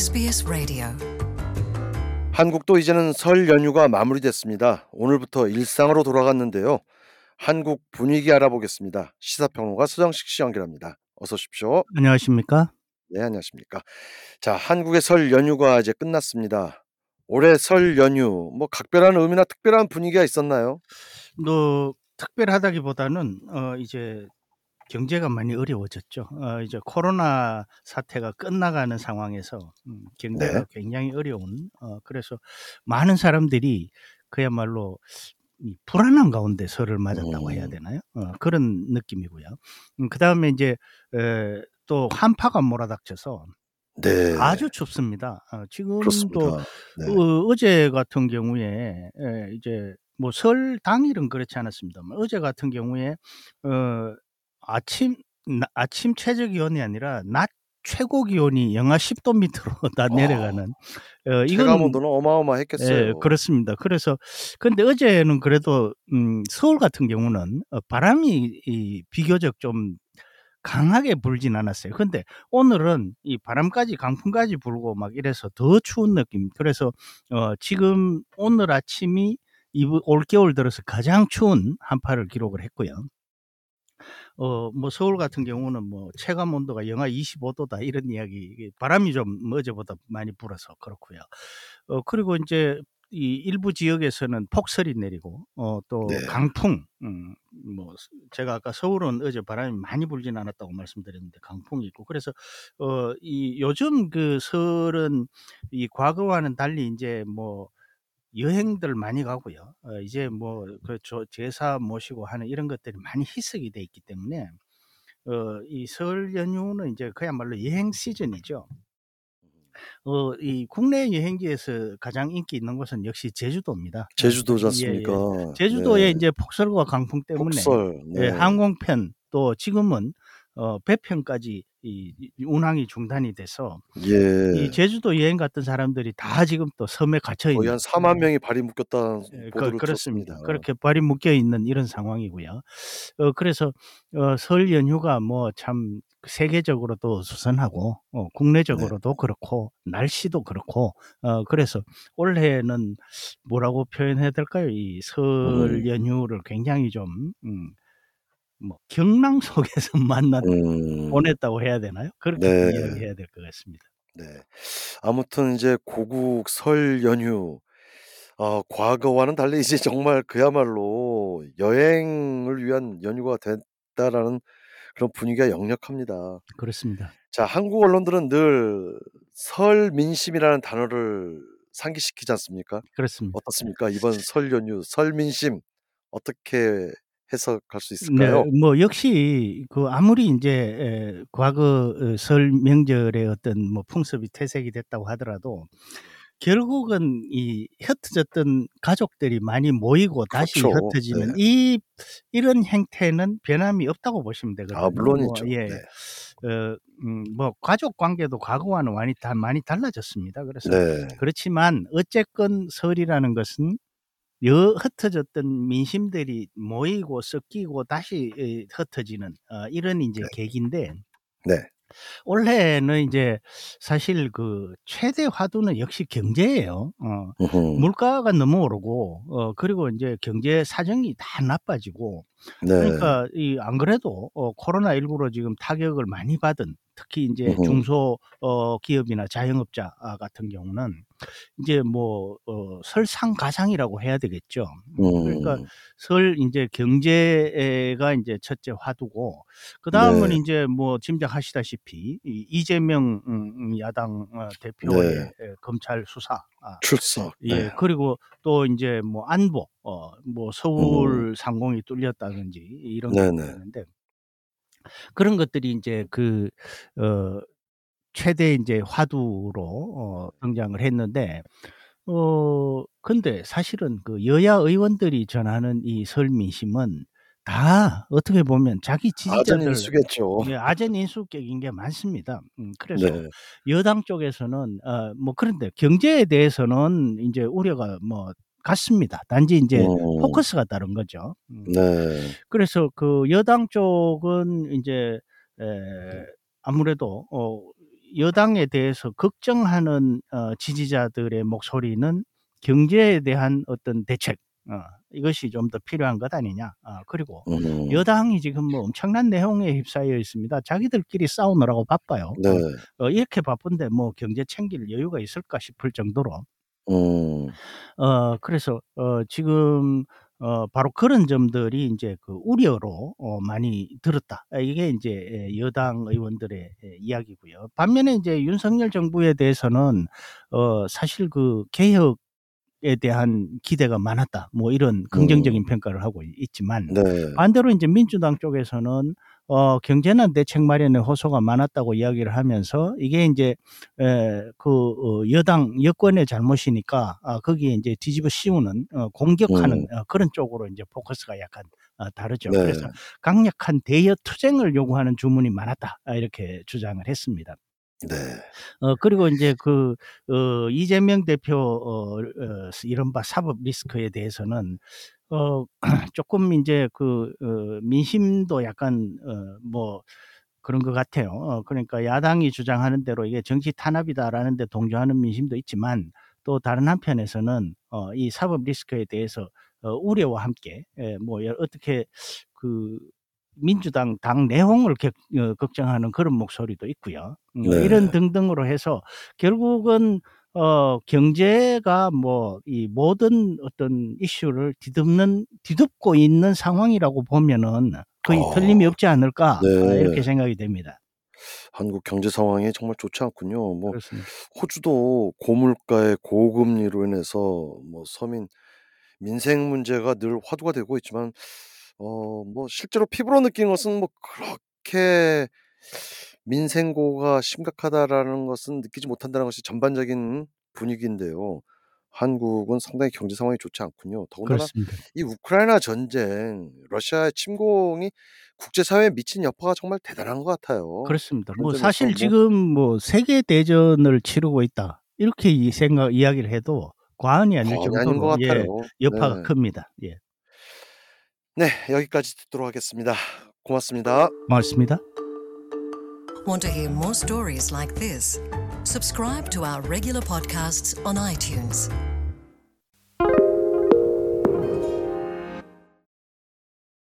SBS 라디오 한국도 이제는 설 연휴가 마무리됐습니다. 오늘부터 일상으로 돌아갔는데요. 한국 분위기 알아보겠습니다. 시사평론가 서정식 씨 연결합니다. 어서 오십시오. 안녕하십니까? 네, 안녕하십니까. 자, 한국의 설 연휴가 이제 끝났습니다. 올해 설 연휴 뭐 각별한 의미나 특별한 분위기가 있었나요? 뭐 특별하다기보다는 어 이제 경제가 많이 어려워졌죠. 어 이제 코로나 사태가 끝나가는 상황에서 음 경제가 네. 굉장히 어려운 어 그래서 많은 사람들이 그야말로 이 불안한 가운데 설을 맞았다고 해야 음. 되나요? 어 그런 느낌이고요. 음 그 다음에 이제 에, 또 한파가 몰아닥쳐서 네. 아주 춥습니다. 어 지금도 그렇습니다. 네. 어, 어제 같은 경우에 에, 이제 뭐 설 당일은 그렇지 않았습니다만 어제 같은 경우에 어, 아침 나- 아침 최저 기온이 아니라 낮 최고 기온이 영하 10도 밑으로 다 아, 내려가는 어, 체감 이건 온도는 예, 어마어마했겠어요. 그렇습니다. 그래서 근데 어제는 그래도 음, 서울 같은 경우는 어, 바람이 이, 비교적 좀 강하게 불진 않았어요. 근데 오늘은 이 바람까지 강풍까지 불고 막 이래서 더 추운 느낌. 그래서 어, 지금 오늘 아침이 이 올겨울 들어서 가장 추운 한파를 기록을 했고요. 어, 뭐 서울 같은 경우는 뭐 체감 온도가 영하 25도다 이런 이야기, 바람이 좀 어제보다 많이 불어서 그렇고요. 어, 그리고 이제 이 일부 지역에서는 폭설이 내리고 어, 또 네. 강풍, 음, 뭐 스- 제가 아까 서울은 어제 바람이 많이 불진 않았다고 말씀드렸는데 강풍이 있고 그래서 어, 이 요즘 그 설은 이 과거와는 달리 이제 뭐 여행들 많이 가고요. 어, 이제 뭐 그 제사 모시고 하는 이런 것들이 많이 희석이 돼 있기 때문에 어, 이 설 연휴는 이제 그야말로 여행 시즌이죠. 어, 이 국내 여행지에서 가장 인기 있는 곳은 역시 제주도입니다. 어, 제주도지 예? 예. 제주도에 네. 이제 폭설과 강풍 때문에 폭설. 예, 네. 항공편 또 지금은 어, 배편까지 이, 이 운항이 중단이 돼서 이 예. 제주도 여행 갔던 사람들이 다 지금 또 섬에 갇혀 거의 있는 한 4만 명이 발이 묶였다는 예, 그, 보도를 그렇습니다. 들었습니다. 그렇게 발이 묶여 있는 이런 상황이고요. 어, 그래서 어, 설 연휴가 뭐 참 세계적으로도 수선하고 어, 네. 국내적으로도 그렇고 날씨도 그렇고 어, 그래서 올해는 뭐라고 표현해야 될까요? 이설 음. 연휴를 굉장히 좀 음, 뭐 경랑 속에서 만나 음. 보냈다고 해야 되나요? 그렇게 네. 이야기해야 될 것 같습니다. 네. 아무튼 이제 고국 설 연휴 어, 과거와는 달리 이제 정말 그야말로 여행을 위한 연휴가 됐다라는 그런 분위기가 역력합니다. 그렇습니다. 자, 한국 언론들은 늘 설 민심이라는 단어를 상기시키지 않습니까? 그렇습니다. 어떻습니까? 이번 설 연휴 설 민심 어떻게 해석할 수 네, 있을까요? 뭐 역시 그 아무리 이제 에, 과거 어, 설 명절에 어떤 뭐 풍습이 퇴색이 됐다고 하더라도 결국은 이 흩어졌던 가족들이 많이 모이고 다시 그렇죠. 흩어지는 네. 이 이런 행태는 변함이 없다고 보시면 되거든요. 아, 물론이죠. 뭐, 예, 네. 어, 음, 뭐 가족 관계도 과거와는 많이 다 많이 달라졌습니다. 그래서 네. 그렇지만 어쨌건 설이라는 것은 여 흩어졌던 민심들이 모이고 섞이고 다시 에, 흩어지는 어, 이런 이제 네. 계기인데 네. 올해는 이제 사실 그 최대 화두는 역시 경제예요. 어. 물가가 너무 오르고 어, 그리고 이제 경제 사정이 다 나빠지고 네. 그러니까 이 안 그래도 어, 코로나 19로 지금 타격을 많이 받은 특히 이제. 중소 어, 기업이나 자영업자 아, 같은 경우는 이제 뭐 어, 설상가상이라고 해야 되겠죠. 음, 그러니까 음. 설 이제 경제가 이제 첫째 화두고 그 다음은 네. 이제 뭐 짐작하시다시피 이 이재명 음, 음, 야당 어, 대표의 네. 에, 검찰 수사 아, 출석. 예, 네. 그리고 또 이제 뭐 안보, 어, 뭐 서울 상공이 뚫렸다든지 이런 음. 것들이 있는데 그런 것들이 이제 그, 어, 최대 이제 화두로 어, 등장을 했는데, 어, 근데 사실은 그 여야 의원들이 전하는 이 설 민심은 다 어떻게 보면 자기 지지자들 아전인수겠죠. 예, 아전 인수격인 게 많습니다. 음, 그래서 네. 여당 쪽에서는 어, 뭐 그런데 경제에 대해서는 이제 우려가 뭐 같습니다. 단지 이제 음. 포커스가 다른 거죠. 음, 네. 그래서 그 여당 쪽은 이제 에, 아무래도 어, 여당에 대해서 걱정하는 어 지지자들의 목소리는 경제에 대한 어떤 대책 어 이것이 좀 더 필요한 것 아니냐. 아 그리고 음. 여당이 지금 뭐 엄청난 내홍에 휩싸여 있습니다. 자기들끼리 싸우느라고 바빠요. 네. 어어 이렇게 바쁜데 뭐 경제 챙길 여유가 있을까 싶을 정도로 음. 어 그래서 어 지금 어 바로 그런 점들이 인제 그 우려로 어 많이 들었다. 아 이게 인제 예 여당 의원들의 예 이야기고요. 반면에 인제 윤석열 정부에 대해서는 어 사실 그 개혁 에 대한 기대가 많았다. 뭐 이런 긍정적인 음. 평가를 하고 있지만 네. 반대로 인제 민주당 쪽에서는 어 경제난 대책 마련에 호소가 많았다고 이야기를 하면서 이게 인제 에그어 여당 여권의 잘못이니까 아 거기에 인제 뒤집어 씌우는 어 공격하는 음. 어 그런 쪽으로 인제 포커스가 약간 어 다르죠. 네. 그래서 "강력한 대여 투쟁을 요구하는 주문이 많았다." 아 이렇게 주장을 했습니다. 네. 어 그리고 인제 그 어 이재명 대표 어 어 이른바 사법 리스크에 대해서는 어 쪼끔 인제 그 어 민심도 약간 어 뭐 그런 것 같아요. 어 그러니까 야당이 주장하는 대로 "이게 정치 탄압이다."라는 데 동조하는 민심도 있지만 또 다른 한편에서는 어 이 사법 리스크에 대해서 어 우려와 함께 예뭐여 어떻게 그 민주당 당 내홍을 격 어 걱정하는 그런 목소리도 있고요. 음 이런 네. 등등으로 해서 결국은 어 경제가 뭐 이 모든 어떤 이슈를 뒤덮는 뒤덮고 있는 상황이라고 보면은 거의 아. 틀림이 없지 않을까 아 이렇게 네. 생각이 됩니다. 한국 경제 상황이 정말 좋지 않군요. 뭐 그렇습니다. 호주도 고물가의 고금리로 인해서 뭐 서민 민생 문제가 늘 화두가 되고 있지만 어 뭐 실제로 피부로 느끼는 것은 뭐 그렇게 '민생고가 심각하다.'라는 것은 느끼지 못한다는 것이 전반적인 분위기인데요. 한국은 상당히 경제 상황이 좋지 않군요. 더군다나 그렇습니다. 이 우크라이나 전쟁 러시아의 침공이 국제사회에 미친 여파가 정말 대단한 것 같아요. 그렇습니다. 뭐 사실 뭐 지금 뭐 "세계 대전을 치르고 있다." 이렇게 이 생각 이야기를 해도 과언이 아닐 과언이 정도로 예. 여파가 네. 큽니다. 예. 네. 여기까지 듣도록 하겠습니다. 고맙습니다. 고맙습니다. Want to hear more stories like this? Subscribe to our regular podcasts on iTunes.